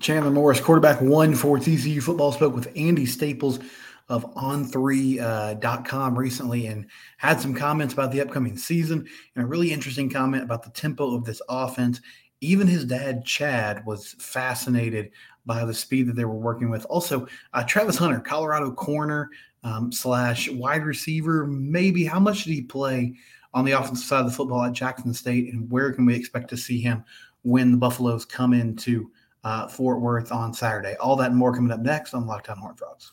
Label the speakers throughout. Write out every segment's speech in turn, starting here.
Speaker 1: Chandler Morris, quarterback one for TCU football, spoke with Andy Staples of on3.com uh, recently and had some comments about the upcoming season and a really interesting comment about the tempo of this offense. Even his dad, Chad, was fascinated by the speed that they were working with. Also, uh, Travis Hunter, Colorado corner um, slash wide receiver. Maybe how much did he play on the offensive side of the football at Jackson State, and where can we expect to see him when the Buffaloes come into uh, Fort Worth on Saturday? All that and more coming up next on Locked On Horn Frogs.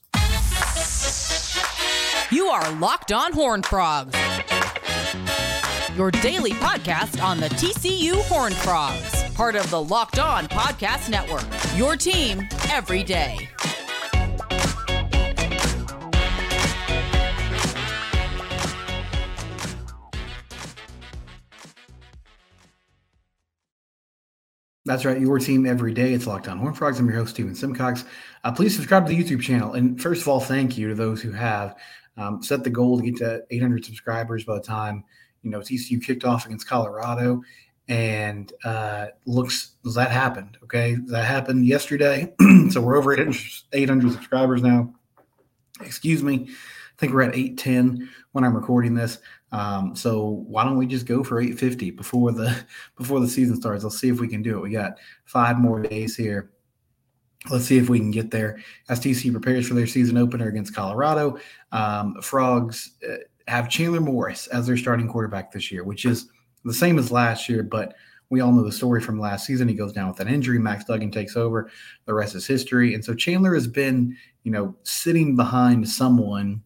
Speaker 2: You are Locked On Horn Frogs, your daily podcast on the TCU Horn Frogs, part of the Locked On Podcast Network. Your team every day.
Speaker 1: That's right. Your team every day. It's Locked On Horn Frogs. I'm your host, Steven Simcox. Uh, please subscribe to the YouTube channel. And first of all, thank you to those who have um, set the goal to get to 800 subscribers by the time you know TCU kicked off against Colorado. And uh, looks that happened. Okay, that happened yesterday. so we're over 800 subscribers now. Excuse me. I think we're at 810 when I'm recording this. Um, so why don't we just go for 850 before the before the season starts? Let's see if we can do it. We got five more days here. Let's see if we can get there as TC prepares for their season opener against Colorado. Um, Frogs uh, have Chandler Morris as their starting quarterback this year, which is the same as last year, but we all know the story from last season. He goes down with an injury. Max Duggan takes over. The rest is history. And so Chandler has been, you know, sitting behind someone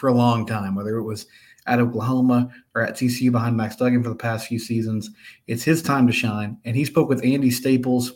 Speaker 1: for a long time, whether it was at Oklahoma or at TCU behind Max Duggan for the past few seasons. It's his time to shine. And he spoke with Andy Staples.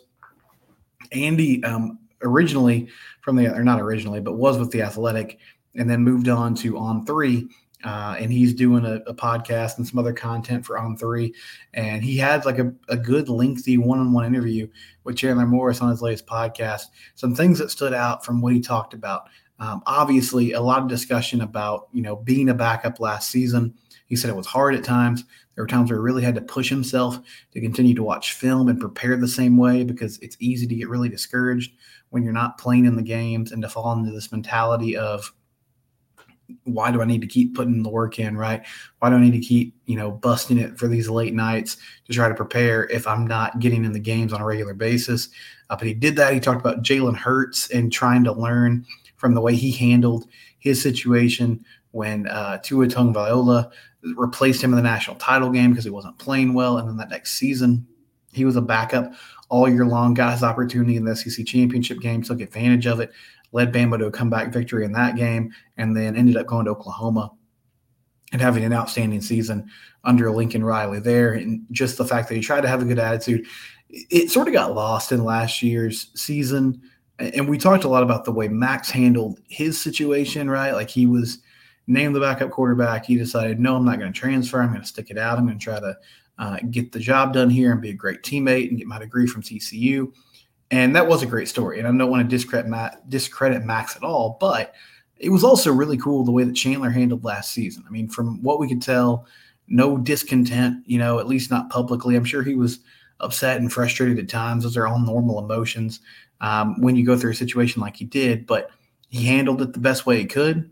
Speaker 1: Andy, um, originally from the, or not originally, but was with the Athletic and then moved on to On Three. Uh, and he's doing a, a, podcast and some other content for On Three. And he had like a, a good, lengthy one on one interview with Chandler Morris on his latest podcast. Some things that stood out from what he talked about. Um, obviously, a lot of discussion about you know being a backup last season. He said it was hard at times. There were times where he really had to push himself to continue to watch film and prepare the same way because it's easy to get really discouraged when you're not playing in the games and to fall into this mentality of why do I need to keep putting the work in, right? Why do I need to keep, you know, busting it for these late nights to try to prepare if I'm not getting in the games on a regular basis? Uh, but he did that. He talked about Jalen Hurts and trying to learn – from the way he handled his situation when uh, Tua Tagovailoa replaced him in the national title game because he wasn't playing well, and then that next season he was a backup all year long. Got his opportunity in the SEC championship game, took advantage of it, led Bama to a comeback victory in that game, and then ended up going to Oklahoma and having an outstanding season under Lincoln Riley there. And just the fact that he tried to have a good attitude, it sort of got lost in last year's season and we talked a lot about the way Max handled his situation, right? Like he was named the backup quarterback. He decided, no, I'm not going to transfer. I'm going to stick it out. I'm going to try to uh, get the job done here and be a great teammate and get my degree from TCU. And that was a great story. And I don't want to discredit, discredit Max at all, but it was also really cool the way that Chandler handled last season. I mean, from what we could tell, no discontent, you know, at least not publicly. I'm sure he was upset and frustrated at times. Those are all normal emotions um, when you go through a situation like he did, but he handled it the best way he could.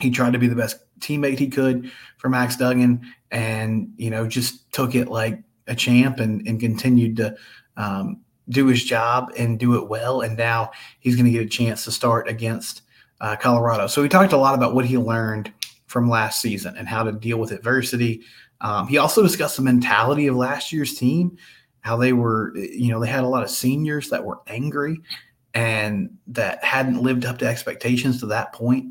Speaker 1: He tried to be the best teammate he could for Max Duggan and, you know, just took it like a champ and, and continued to um, do his job and do it well. And now he's going to get a chance to start against uh, Colorado. So he talked a lot about what he learned from last season and how to deal with adversity. Um, he also discussed the mentality of last year's team how they were, you know, they had a lot of seniors that were angry and that hadn't lived up to expectations to that point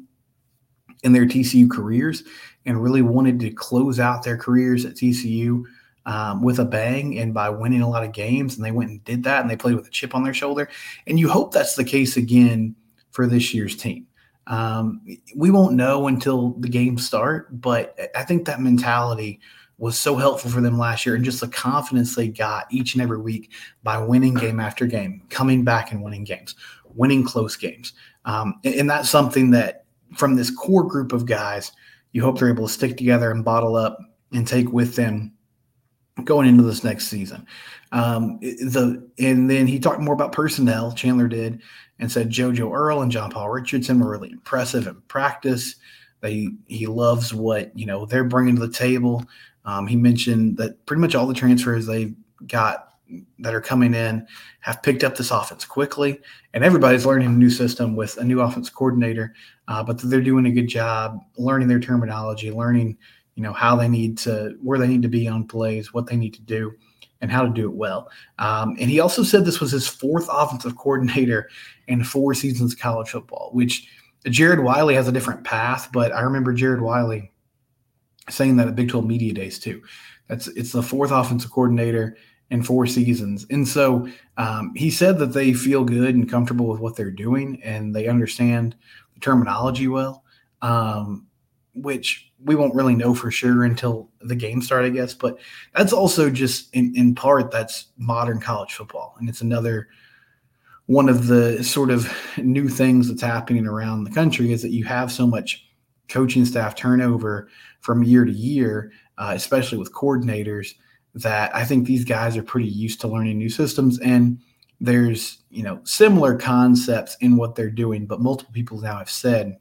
Speaker 1: in their TCU careers and really wanted to close out their careers at TCU um, with a bang and by winning a lot of games. And they went and did that and they played with a chip on their shoulder. And you hope that's the case again for this year's team. Um, we won't know until the games start, but I think that mentality – was so helpful for them last year and just the confidence they got each and every week by winning game after game, coming back and winning games, winning close games. Um, and, and, that's something that from this core group of guys, you hope they're able to stick together and bottle up and take with them going into this next season. Um, the and then he talked more about personnel. Chandler did and said JoJo Earle and John Paul Richardson were really impressive in practice. They he loves what you know they're bringing to the table. Um, he mentioned that pretty much all the transfers they've got that are coming in have picked up this offense quickly, and everybody's learning a new system with a new offense coordinator. Uh, but they're doing a good job learning their terminology, learning you know how they need to where they need to be on plays, what they need to do, and how to do it well. Um, and he also said this was his fourth offensive coordinator in four seasons of college football, which Jared Wiley has a different path, but I remember Jared Wiley saying that at Big 12 Media Days too. That's it's the fourth offensive coordinator in four seasons, and so um, he said that they feel good and comfortable with what they're doing, and they understand the terminology well. Um, which we won't really know for sure until the game start, I guess. But that's also just in, in part that's modern college football, and it's another one of the sort of new things that's happening around the country is that you have so much coaching staff turnover from year to year, uh, especially with coordinators, that I think these guys are pretty used to learning new systems and there's you know similar concepts in what they're doing, but multiple people now have said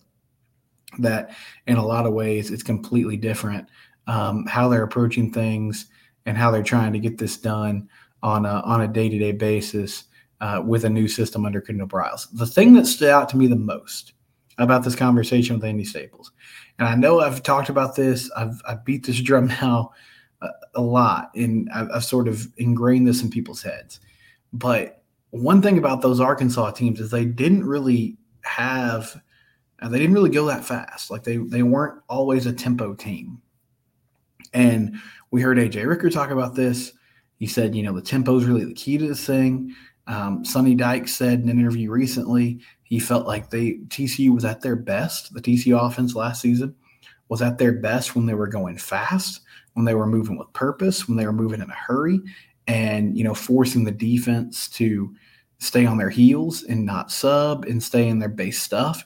Speaker 1: that in a lot of ways it's completely different um, how they're approaching things and how they're trying to get this done on a, on a day-to-day basis uh, with a new system under Kendall Briles. The thing that stood out to me the most about this conversation with Andy Staples, and I know I've talked about this, I've, I've beat this drum now a, a lot, and I've, I've sort of ingrained this in people's heads. But one thing about those Arkansas teams is they didn't really have – they didn't really go that fast. Like they they weren't always a tempo team. And we heard AJ Ricker talk about this. He said, you know, the tempo is really the key to this thing. Um, Sonny Dykes said in an interview recently he felt like they TCU was at their best. The TCU offense last season was at their best when they were going fast, when they were moving with purpose, when they were moving in a hurry, and you know, forcing the defense to stay on their heels and not sub and stay in their base stuff.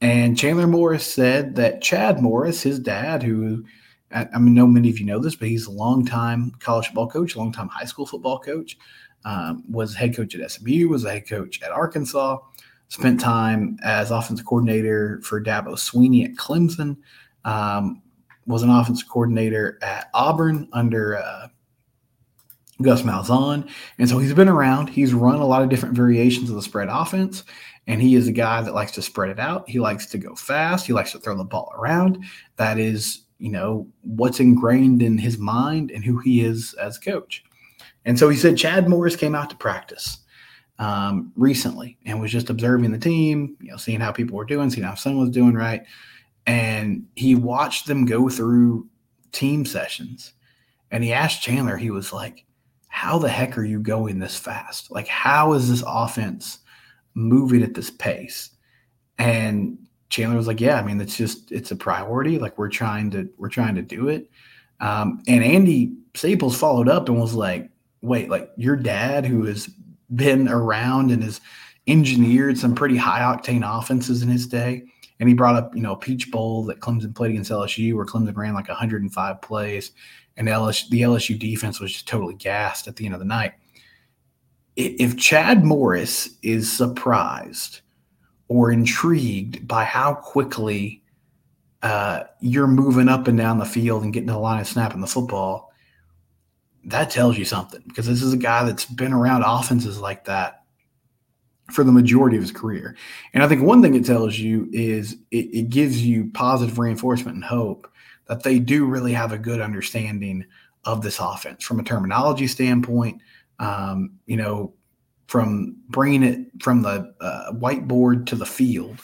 Speaker 1: And Chandler Morris said that Chad Morris, his dad, who I, I mean, know many of you know this, but he's a longtime college football coach, a longtime high school football coach, um, was head coach at SMU, was a head coach at Arkansas, spent time as offensive coordinator for Dabo Swinney at Clemson, um, was an offensive coordinator at Auburn under uh, Gus Malzahn. And so he's been around. He's run a lot of different variations of the spread offense. And he is a guy that likes to spread it out. He likes to go fast. He likes to throw the ball around. That is, you know, what's ingrained in his mind and who he is as a coach. And so he said Chad Morris came out to practice um, recently and was just observing the team, you know, seeing how people were doing, seeing how someone was doing right. And he watched them go through team sessions. And he asked Chandler, he was like, How the heck are you going this fast? Like, how is this offense moving at this pace. And Chandler was like, yeah, I mean, it's just, it's a priority. Like we're trying to, we're trying to do it. Um, and Andy Staples followed up and was like, wait, like your dad who has been around and has engineered some pretty high octane offenses in his day. And he brought up, you know, Peach Bowl that Clemson played against LSU, where Clemson ran like 105 plays, and LSU, the LSU defense was just totally gassed at the end of the night if Chad Morris is surprised or intrigued by how quickly uh, you're moving up and down the field and getting to the line of snapping the football, that tells you something because this is a guy that's been around offenses like that for the majority of his career. And I think one thing it tells you is it, it gives you positive reinforcement and hope that they do really have a good understanding of this offense from a terminology standpoint, um, you know, from bringing it from the uh, whiteboard to the field,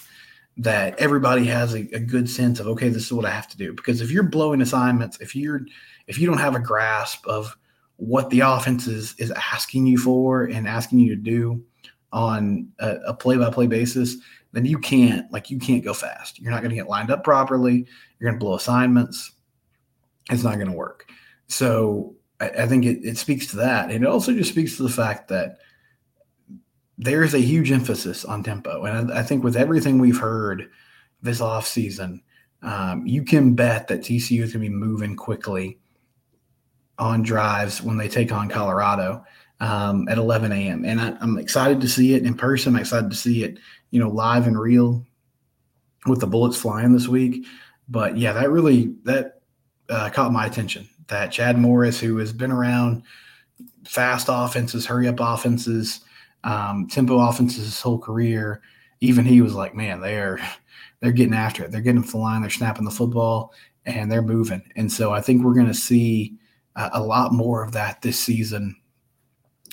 Speaker 1: that everybody has a, a, good sense of okay, this is what I have to do. Because if you're blowing assignments, if you're if you don't have a grasp of what the offense is is asking you for and asking you to do on a play by play basis, then you can't like you can't go fast. You're not going to get lined up properly. You're going to blow assignments. It's not going to work. So I, I think it, it speaks to that. And it also just speaks to the fact that there's a huge emphasis on tempo. And I, I think with everything we've heard this offseason, um, you can bet that TCU is going to be moving quickly on drives when they take on Colorado um, at 11 a.m. And I, am excited to see it in person. I'm excited to see it, you know, live and real with the bullets flying this week. But yeah, that really that uh, caught my attention. That Chad Morris, who has been around fast offenses, hurry up offenses, um, tempo offenses his whole career, even he was like, man, they're they're getting after it. They're getting the line. They're snapping the football and they're moving. And so I think we're going to see a lot more of that this season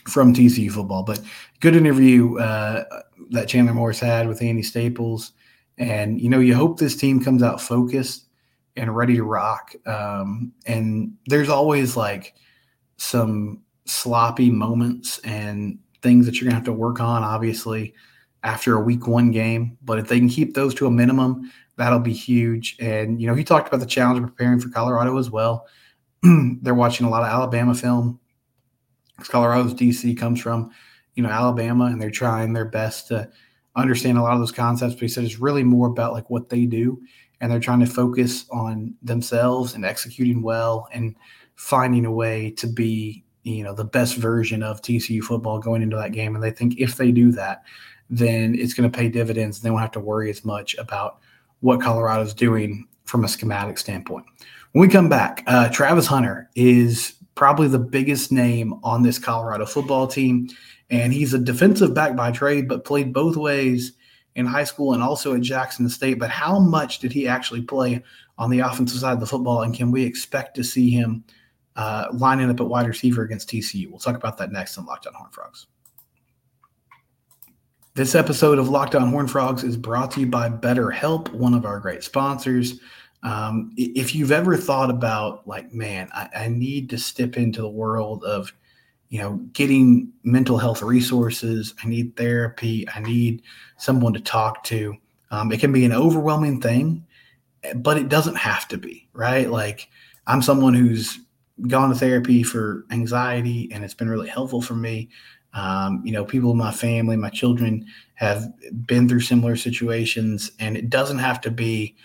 Speaker 1: from TCU football. But good interview uh, that Chandler Morris had with Andy Staples. And, you know, you hope this team comes out focused and ready to rock. Um, and there's always like some sloppy moments and things that you're going to have to work on, obviously, after a week one game. But if they can keep those to a minimum, that'll be huge. And, you know, he talked about the challenge of preparing for Colorado as well. They're watching a lot of Alabama film. Colorado's DC comes from, you know, Alabama, and they're trying their best to understand a lot of those concepts. But he said it's really more about like what they do, and they're trying to focus on themselves and executing well and finding a way to be, you know, the best version of TCU football going into that game. And they think if they do that, then it's going to pay dividends. And they won't have to worry as much about what Colorado's doing from a schematic standpoint. When we come back, uh, Travis Hunter is probably the biggest name on this Colorado football team. And he's a defensive back by trade, but played both ways in high school and also at Jackson State. But how much did he actually play on the offensive side of the football? And can we expect to see him uh, lining up at wide receiver against TCU? We'll talk about that next on Locked On Horn Frogs. This episode of Locked On Horn Frogs is brought to you by BetterHelp, one of our great sponsors. Um, if you've ever thought about, like, man, I, I need to step into the world of, you know, getting mental health resources, I need therapy, I need someone to talk to. Um, it can be an overwhelming thing, but it doesn't have to be, right? Like, I'm someone who's gone to therapy for anxiety, and it's been really helpful for me. Um, you know, people in my family, my children have been through similar situations, and it doesn't have to be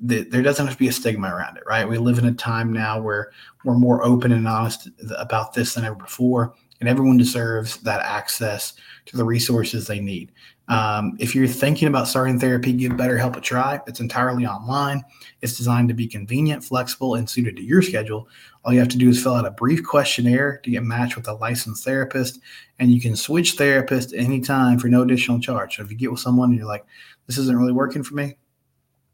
Speaker 1: there doesn't have to be a stigma around it, right? We live in a time now where we're more open and honest about this than ever before, and everyone deserves that access to the resources they need. Um, if you're thinking about starting therapy, give BetterHelp a try. It's entirely online. It's designed to be convenient, flexible, and suited to your schedule. All you have to do is fill out a brief questionnaire to get matched with a licensed therapist, and you can switch therapists anytime for no additional charge. So if you get with someone and you're like, this isn't really working for me,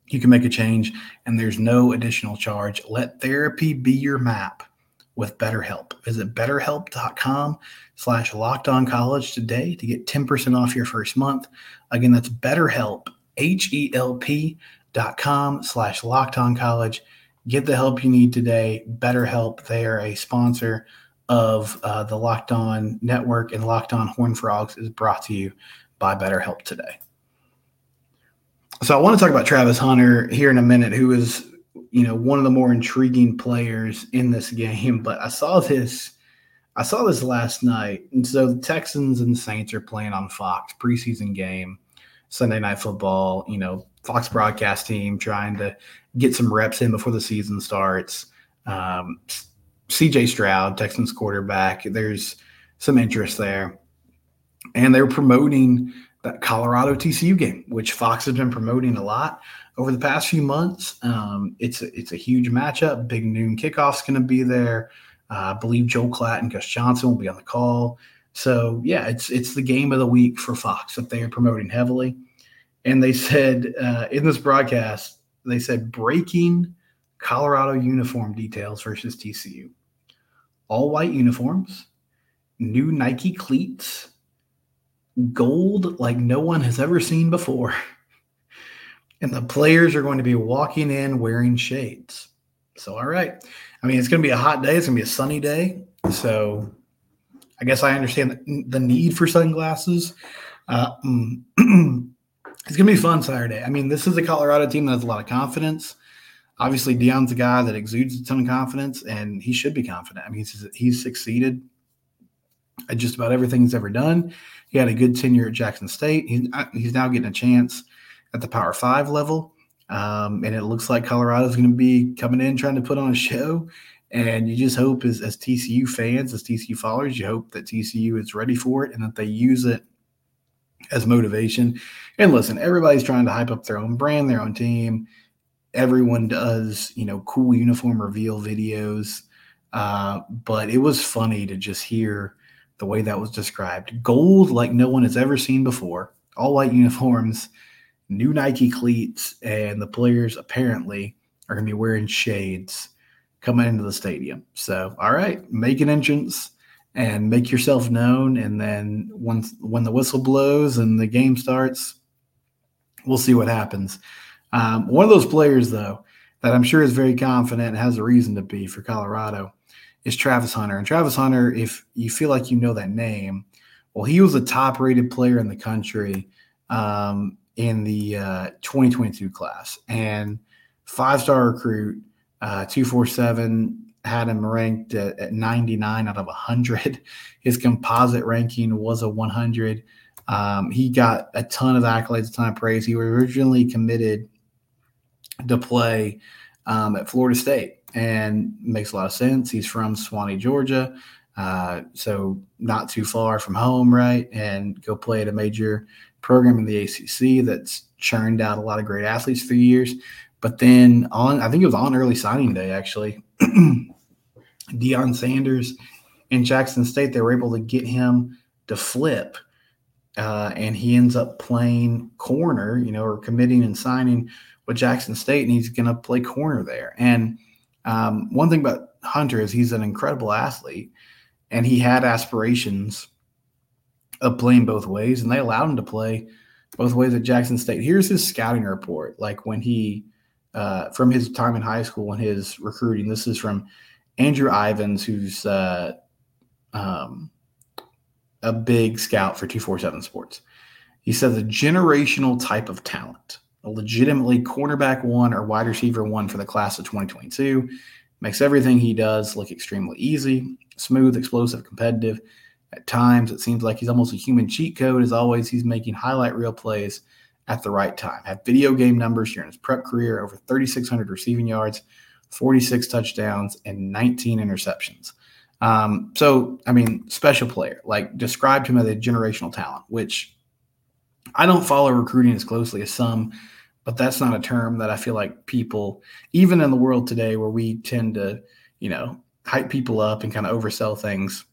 Speaker 1: you can make a change and there's no additional charge. Let therapy be your map with BetterHelp. Visit betterhelp.com slash locked on college today to get 10% off your first month. Again, that's betterhelp, H-E-L-P dot com slash locked on college. Get the help you need today. BetterHelp, they are a sponsor of uh, the Locked On Network and Locked On Horn Frogs is brought to you by BetterHelp today so I want to talk about Travis Hunter here in a minute, who is, you know, one of the more intriguing players in this game. But I saw this, I saw this last night, and so the Texans and the Saints are playing on Fox preseason game, Sunday night football. You know, Fox broadcast team trying to get some reps in before the season starts. Um, C.J. Stroud, Texans quarterback. There's some interest there, and they're promoting that Colorado TCU game, which Fox has been promoting a lot over the past few months. Um, it's a, it's a huge matchup. Big noon kickoff's going to be there. Uh, I believe Joel Klatt and Gus Johnson will be on the call. So yeah, it's it's the game of the week for Fox that they are promoting heavily. And they said uh, in this broadcast, they said breaking Colorado uniform details versus TCU. All white uniforms, new Nike cleats, gold like no one has ever seen before. And the players are going to be walking in wearing shades. So, all right. I mean, it's going to be a hot day. It's going to be a sunny day. So, I guess I understand the need for sunglasses. Uh, it's going to be fun Saturday. I mean, this is a Colorado team that has a lot of confidence. Obviously, Deion's a guy that exudes a ton of confidence, and he should be confident. I mean, he's, he's succeeded just about everything he's ever done. He had a good tenure at Jackson State. He's, uh, he's now getting a chance at the Power Five level. Um, and it looks like Colorado is going to be coming in trying to put on a show And you just hope, as, as TCU fans, as TCU followers, you hope that TCU is ready for it and that they use it as motivation. And listen, everybody's trying to hype up their own brand, their own team. Everyone does, you know, cool uniform reveal videos. Uh, but it was funny to just hear the way that was described. Gold like no one has ever seen before, all white uniforms, new Nike cleats, and the players apparently are going to be wearing shades coming into the stadium. So, all right, make an entrance and make yourself known. And then once when the whistle blows and the game starts, we'll see what happens. Um, one of those players, though, that I'm sure is very confident has a reason to be for Colorado is Travis Hunter. And Travis Hunter, if you feel like you know that name, well, he was a top rated player in the country um, in the uh, 2022 class and five star recruit, uh, 247 had him ranked at, at 99 out of 100. His composite ranking was a 100. Um, he got a ton of accolades, a ton of praise. He was originally committed to play um, at Florida State, and makes a lot of sense. He's from Suwanee, Georgia, uh, so not too far from home, right? And go play at a major program in the ACC that's churned out a lot of great athletes for years. But then on, I think it was on early signing day actually. Deion Sanders in Jackson State, they were able to get him to flip. Uh, and he ends up playing corner, you know, or committing and signing with Jackson State, and he's going to play corner there. And um, one thing about Hunter is he's an incredible athlete, and he had aspirations of playing both ways, and they allowed him to play both ways at Jackson State. Here's his scouting report, like when he, uh, from his time in high school and his recruiting. This is from Andrew Ivins, who's uh, um, a big scout for 247 Sports. He says a generational type of talent, legitimately cornerback one or wide receiver one for the class of 2022. Makes everything he does look extremely easy, smooth, explosive, competitive. At times, it seems like he's almost a human cheat code. As always, he's making highlight reel plays at the right time. Had video game numbers during his prep career, over 3,600 receiving yards, 46 touchdowns, and 19 interceptions. Um, so, I mean, special player, like described him as a generational talent, which I don't follow recruiting as closely as some, but that's not a term that I feel like people, even in the world today where we tend to, you know, hype people up and kind of oversell things,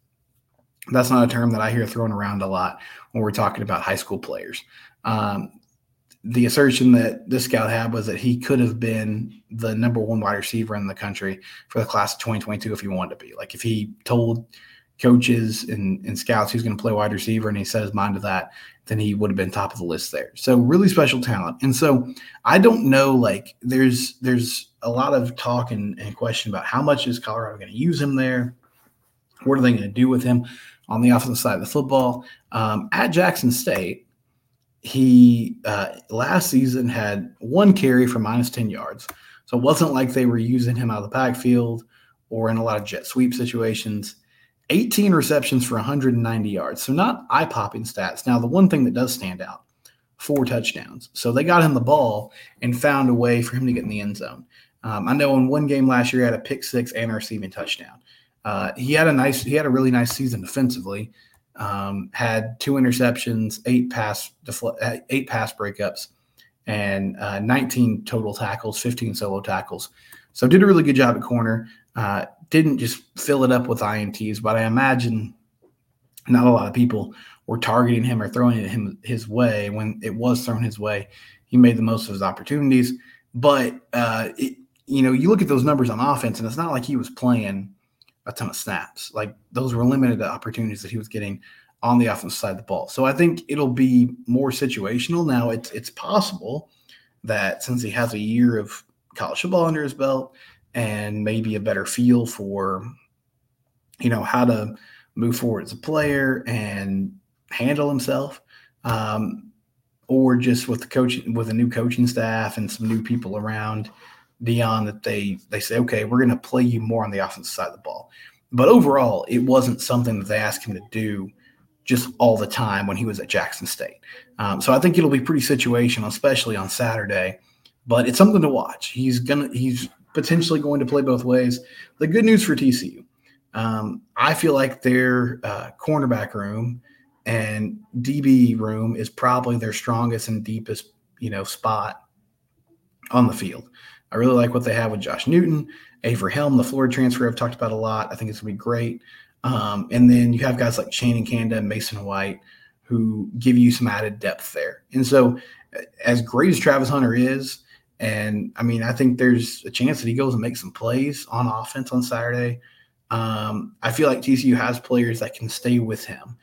Speaker 1: that's not a term that I hear thrown around a lot when we're talking about high school players. Um, the assertion that this scout had was that he could have been the number one wide receiver in the country for the class of 2022 if he wanted to be. Like if he told coaches and, and scouts he's going to play wide receiver and he set his mind to that, then he would have been top of the list there. So really special talent. And so I don't know, like there's there's a lot of talk and, and question about how much is Colorado going to use him there? What are they going to do with him on the offensive side of the football? Um, at Jackson State, he uh, last season had one carry for minus 10 yards. So it wasn't like they were using him out of the backfield or in a lot of jet sweep situations. 18 receptions for 190 yards. So not eye popping stats. Now, the one thing that does stand out four touchdowns. So they got him the ball and found a way for him to get in the end zone. Um, I know in one game last year, he had a pick six and a receiving touchdown. Uh, he had a nice, he had a really nice season defensively um, had two interceptions, eight pass defle- eight pass breakups, and uh, 19 total tackles, 15 solo tackles. So did a really good job at corner. Uh, didn't just fill it up with ints, but I imagine not a lot of people were targeting him or throwing it him his way when it was thrown his way. He made the most of his opportunities, but uh, it, you know, you look at those numbers on offense, and it's not like he was playing a ton of snaps. Like those were limited opportunities that he was getting on the offensive side of the ball. So I think it'll be more situational. Now it's it's possible that since he has a year of college football under his belt and maybe a better feel for you know how to move forward as a player and handle himself um, or just with the coaching with a new coaching staff and some new people around Deion that they they say, okay, we're going to play you more on the offensive side of the ball. But overall, it wasn't something that they asked him to do just all the time when he was at Jackson State. Um, so I think it'll be pretty situational, especially on Saturday. But it's something to watch. He's gonna he's potentially going to play both ways. The good news for TCU, um, I feel like their uh, cornerback room and DB room is probably their strongest and deepest, you know, spot on the field. I really like what they have with Josh Newton, Avery Helm, the Florida transfer I've talked about a lot. I think it's gonna be great. Um, and then you have guys like Channing Canada and Mason White who give you some added depth there. And so, as great as Travis Hunter is, and I mean, I think there's a chance that he goes and makes some plays on offense on Saturday. Um, I feel like TCU has players that can stay with him,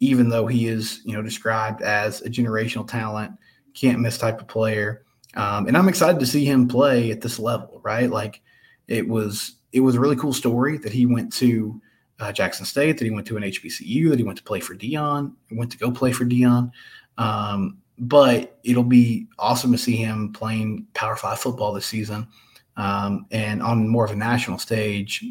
Speaker 1: even though he is, you know, described as a generational talent, can't miss type of player. Um, and I'm excited to see him play at this level, right? Like it was, it was a really cool story that he went to uh, Jackson State, that he went to an HBCU, that he went to play for Deion, went to go play for Deion. Um, but it'll be awesome to see him playing Power Five football this season um, and on more of a national stage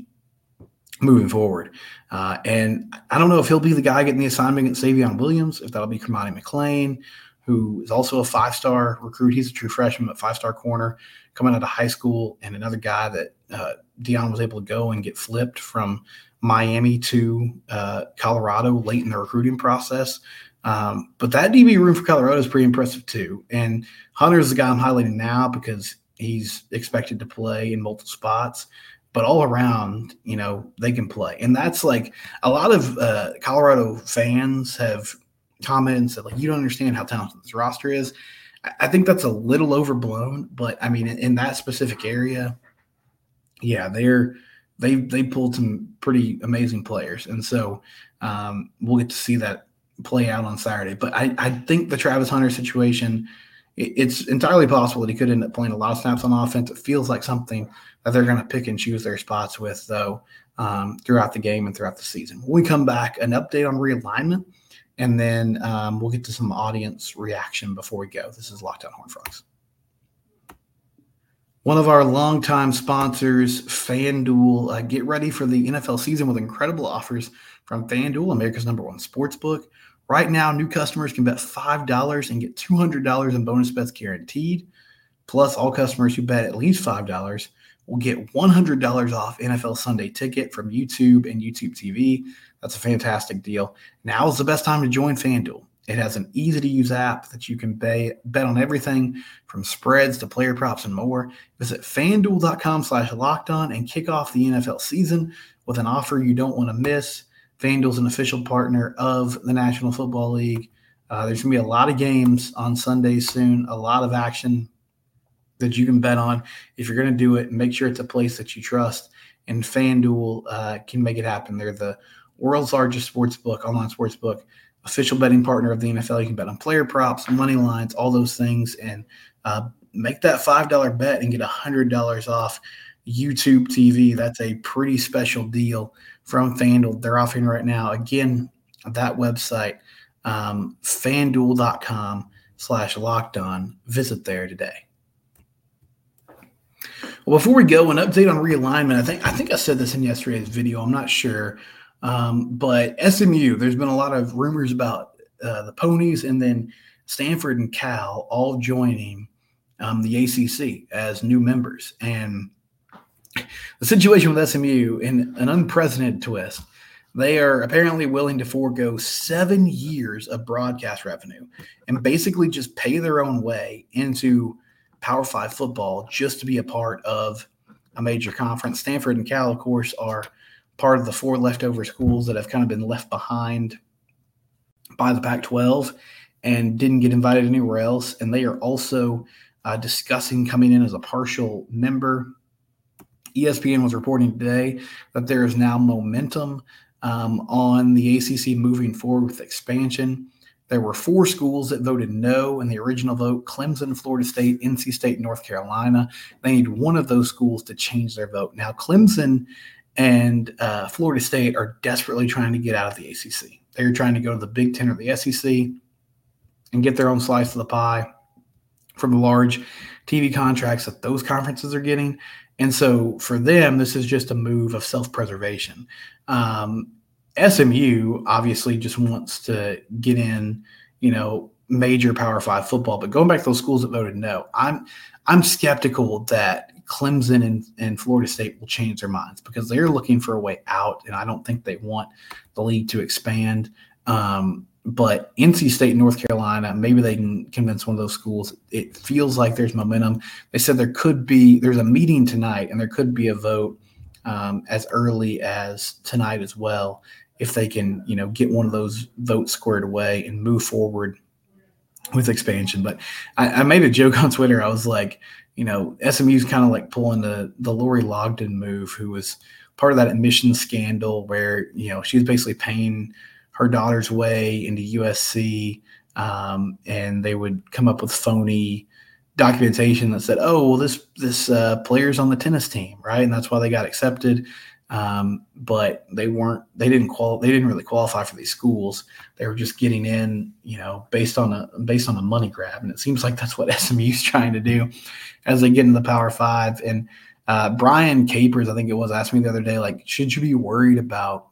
Speaker 1: moving forward. Uh, and I don't know if he'll be the guy getting the assignment at Savion Williams, if that'll be Cormani McClain, who is also a five star recruit. He's a true freshman, but five star corner coming out of high school, and another guy that uh, Deion was able to go and get flipped from Miami to uh, Colorado late in the recruiting process. Um, but that DB room for Colorado is pretty impressive too. And Hunter's the guy I'm highlighting now because he's expected to play in multiple spots. But all around, you know, they can play. And that's like a lot of uh, Colorado fans have commented said, like, you don't understand how talented this roster is. I think that's a little overblown, but I mean, in, in that specific area, yeah, they're they they pulled some pretty amazing players, and so um, we'll get to see that play out on Saturday. But I, I think the Travis Hunter situation, it, it's entirely possible that he could end up playing a lot of snaps on offense. It feels like something that they're going to pick and choose their spots with, though, um, throughout the game and throughout the season. When we come back, an update on realignment, and then um, we'll get to some audience reaction before we go. This is Locked On Horn Frogs. One of our longtime sponsors, FanDuel. Uh, get ready for the NFL season with incredible offers from FanDuel, America's number one sports book. Right now, new customers can bet $5 and get $200 in bonus bets guaranteed. Plus, all customers who bet at least $5 will get $100 off NFL Sunday ticket from YouTube and YouTube TV. That's a fantastic deal. Now is the best time to join FanDuel. It has an easy to use app that you can bet on everything from spreads to player props and more. Visit fanduel.com slash locked on and kick off the NFL season with an offer you don't want to miss. FanDuel's an official partner of the National Football League. Uh, there's going to be a lot of games on Sunday soon, a lot of action that you can bet on. If you're going to do it, make sure it's a place that you trust. And FanDuel uh, can make it happen. They're the world's largest sports book, online sports book official betting partner of the NFL. You can bet on player props, money lines, all those things, and uh, make that five dollar bet and get a hundred dollars off YouTube TV. That's a pretty special deal from FanDuel. They're offering right now. Again, that website, um, FanDuel.com slash locked on. Visit there today. Well, before we go, an update on realignment. I think I think I said this in yesterday's video. I'm not sure. Um, but SMU, there's been a lot of rumors about uh, the ponies and then Stanford and Cal all joining um, the ACC as new members. And the situation with SMU, in an unprecedented twist, they are apparently willing to forego seven years of broadcast revenue and basically just pay their own way into Power Five football just to be a part of a major conference. Stanford and Cal, of course, are part of the four leftover schools that have kind of been left behind by the Pac 12 and didn't get invited anywhere else. And they are also uh, discussing coming in as a partial member. ESPN was reporting today that there is now momentum um, on the ACC moving forward with expansion. There were four schools that voted no in the original vote Clemson, Florida State, NC State, North Carolina. They need one of those schools to change their vote. Now, Clemson and uh, Florida State are desperately trying to get out of the ACC. They're trying to go to the Big Ten or the SEC and get their own slice of the pie from the large TV contracts that those conferences are getting. And so for them, this is just a move of self preservation. Um, SMU obviously just wants to get in, you know, major Power Five football. But going back to those schools that voted no, I'm I'm skeptical that Clemson and, and Florida State will change their minds because they're looking for a way out, and I don't think they want the league to expand. Um, but NC State, North Carolina, maybe they can convince one of those schools. It feels like there's momentum. They said there could be there's a meeting tonight, and there could be a vote um, as early as tonight as well if they can, you know, get one of those votes squared away and move forward with expansion. But I, I made a joke on Twitter. I was like, you know, SMU's kind of like pulling the the Lori Loughlin move, who was part of that admission scandal where you know she was basically paying her daughter's way into USC, um, and they would come up with phony documentation that said, "Oh, well, this this uh, player's on the tennis team, right?" And that's why they got accepted. Um, but they weren't. They didn't qual. They didn't really qualify for these schools. They were just getting in, you know, based on a based on a money grab. And it seems like that's what SMU's trying to do as they get into the Power Five. And uh, Brian Capers, I think it was, asked me the other day, like, should you be worried about?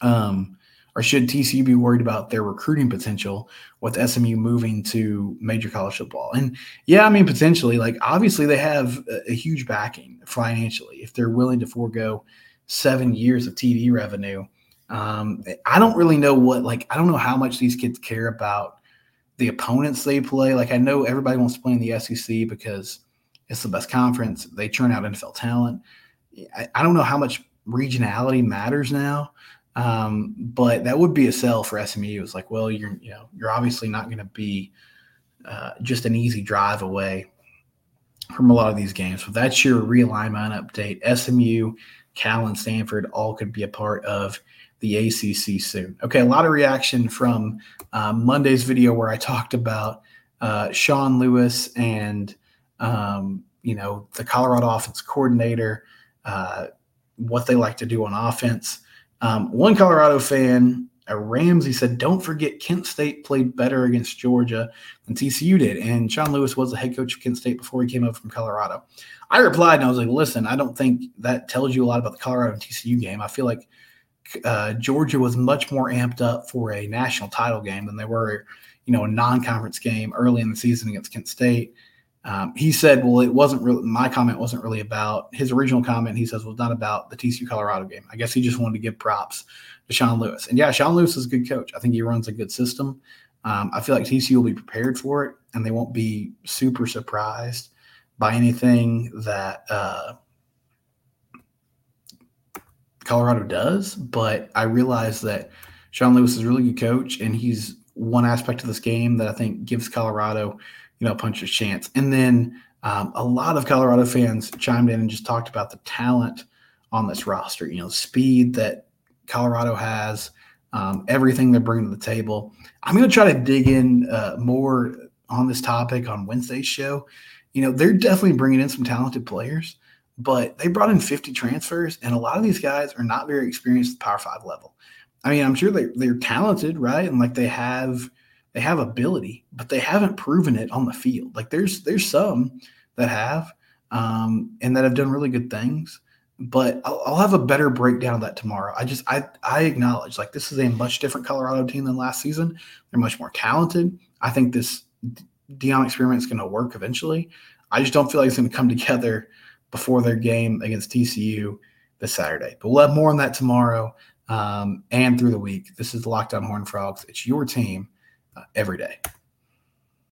Speaker 1: Um, or should TCU be worried about their recruiting potential with SMU moving to major college football? And yeah, I mean, potentially, like obviously they have a, a huge backing financially if they're willing to forego seven years of TV revenue. Um, I don't really know what, like, I don't know how much these kids care about the opponents they play. Like, I know everybody wants to play in the SEC because it's the best conference. They churn out NFL talent. I, I don't know how much regionality matters now. Um, but that would be a sell for SMU. It's like, well, you're you know you're obviously not going to be uh, just an easy drive away from a lot of these games. So that's your realignment update. SMU, Cal, and Stanford all could be a part of the ACC soon. Okay, a lot of reaction from uh, Monday's video where I talked about uh, Sean Lewis and um, you know the Colorado offense coordinator, uh, what they like to do on offense. Um, one Colorado fan, a Ramsey, said, "Don't forget Kent State played better against Georgia than TCU did." And Sean Lewis was the head coach of Kent State before he came up from Colorado. I replied and I was like, "Listen, I don't think that tells you a lot about the Colorado and TCU game. I feel like uh, Georgia was much more amped up for a national title game than they were, you know, a non-conference game early in the season against Kent State." Um, he said, well, it wasn't really, my comment wasn't really about his original comment. He says, was not about the TCU Colorado game. I guess he just wanted to give props to Sean Lewis. And yeah, Sean Lewis is a good coach. I think he runs a good system. Um, I feel like TCU will be prepared for it and they won't be super surprised by anything that uh, Colorado does. But I realize that Sean Lewis is a really good coach and he's one aspect of this game that I think gives Colorado you know, puncher's chance. And then um, a lot of Colorado fans chimed in and just talked about the talent on this roster. You know, speed that Colorado has, um, everything they're bringing to the table. I'm going to try to dig in uh, more on this topic on Wednesday's show. You know, they're definitely bringing in some talented players, but they brought in 50 transfers, and a lot of these guys are not very experienced at the Power Five level. I mean, I'm sure they, they're talented, right? And like they have they have ability, but they haven't proven it on the field. Like there's there's some that have um, and that have done really good things, but I'll, I'll, have a better breakdown of that tomorrow. I just I I acknowledge like this is a much different Colorado team than last season. They're much more talented. I think this Deion experiment is going to work eventually. I just don't feel like it's going to come together before their game against TCU this Saturday. But we'll have more on that tomorrow um, and through the week. This is the Locked On Horn Frogs. It's your team every day.